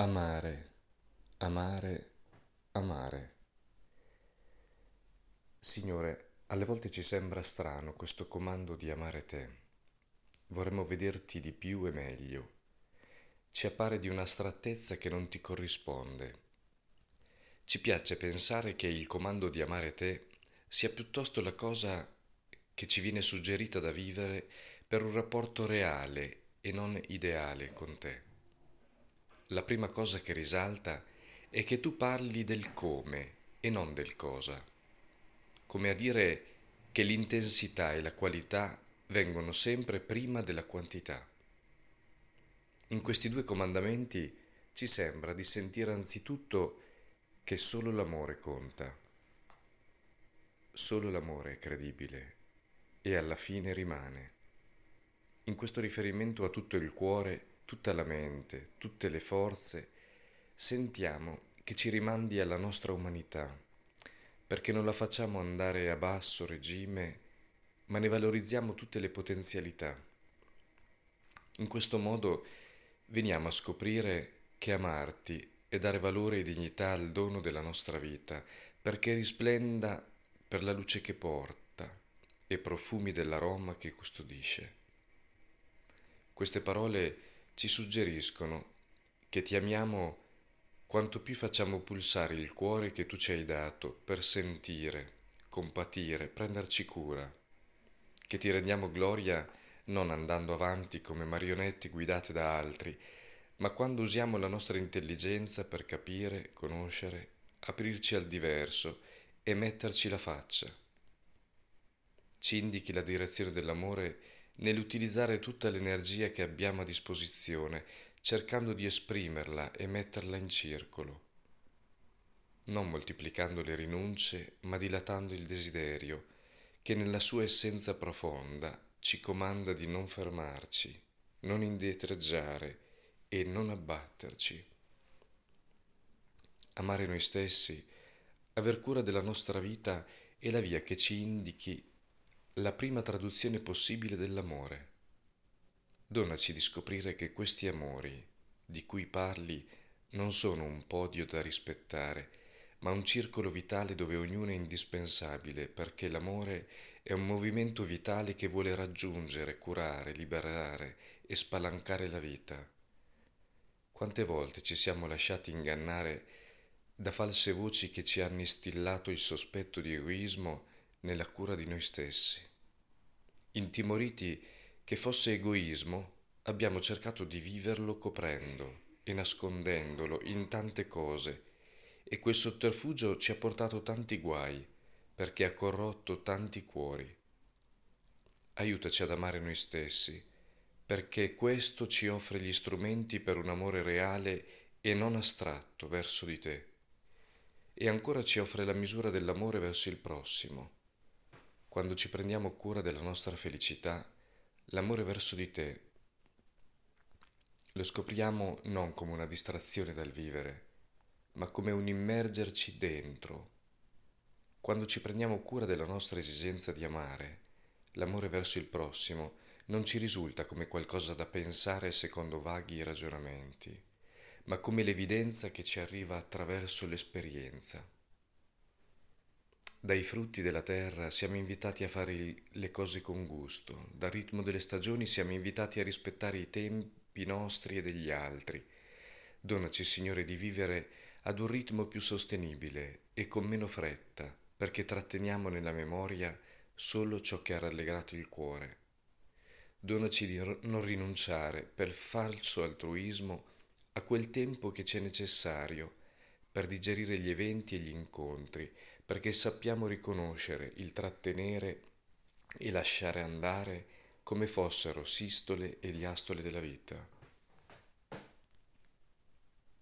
Amare, amare, amare. Signore, alle volte ci sembra strano questo comando di amare te. Vorremmo vederti di più e meglio. Ci appare di un'astrattezza che non ti corrisponde. Ci piace pensare che il comando di amare te sia piuttosto la cosa che ci viene suggerita da vivere per un rapporto reale e non ideale con te la prima cosa che risalta è che tu parli del come e non del cosa, come a dire che l'intensità e la qualità vengono sempre prima della quantità. In questi due comandamenti ci sembra di sentire anzitutto che solo l'amore conta, solo l'amore è credibile e alla fine rimane. In questo riferimento a tutto il cuore tutta la mente, tutte le forze, sentiamo che ci rimandi alla nostra umanità, perché non la facciamo andare a basso regime, ma ne valorizziamo tutte le potenzialità. In questo modo veniamo a scoprire che amarti è dare valore e dignità al dono della nostra vita, perché risplenda per la luce che porta e profumi dell'aroma che custodisce. Queste parole ci suggeriscono che ti amiamo quanto più facciamo pulsare il cuore che tu ci hai dato per sentire, compatire, prenderci cura, che ti rendiamo gloria non andando avanti come marionette guidate da altri, ma quando usiamo la nostra intelligenza per capire, conoscere, aprirci al diverso e metterci la faccia. Ci indichi la direzione dell'amore nell'utilizzare tutta l'energia che abbiamo a disposizione, cercando di esprimerla e metterla in circolo, non moltiplicando le rinunce, ma dilatando il desiderio, che nella sua essenza profonda ci comanda di non fermarci, non indietreggiare e non abbatterci. Amare noi stessi, aver cura della nostra vita è la via che ci indichi la prima traduzione possibile dell'amore. Donaci di scoprire che questi amori di cui parli non sono un podio da rispettare, ma un circolo vitale dove ognuno è indispensabile, perché l'amore è un movimento vitale che vuole raggiungere, curare, liberare e spalancare la vita. Quante volte ci siamo lasciati ingannare da false voci che ci hanno instillato il sospetto di egoismo nella cura di noi stessi. Intimoriti che fosse egoismo, abbiamo cercato di viverlo coprendo e nascondendolo in tante cose e quel sotterfugio ci ha portato tanti guai perché ha corrotto tanti cuori. Aiutaci ad amare noi stessi, perché questo ci offre gli strumenti per un amore reale e non astratto verso di te. E ancora ci offre la misura dell'amore verso il prossimo quando ci prendiamo cura della nostra felicità, l'amore verso di te lo scopriamo non come una distrazione dal vivere, ma come un immergerci dentro. Quando ci prendiamo cura della nostra esigenza di amare, l'amore verso il prossimo non ci risulta come qualcosa da pensare secondo vaghi ragionamenti, ma come l'evidenza che ci arriva attraverso l'esperienza. Dai frutti della terra siamo invitati a fare le cose con gusto, dal ritmo delle stagioni siamo invitati a rispettare i tempi nostri e degli altri. Donaci, Signore, di vivere ad un ritmo più sostenibile e con meno fretta, perché tratteniamo nella memoria solo ciò che ha rallegrato il cuore. Donaci di non rinunciare per falso altruismo a quel tempo che ci è necessario per digerire gli eventi e gli incontri, perché sappiamo riconoscere il trattenere e lasciare andare come fossero sistole e diastole della vita.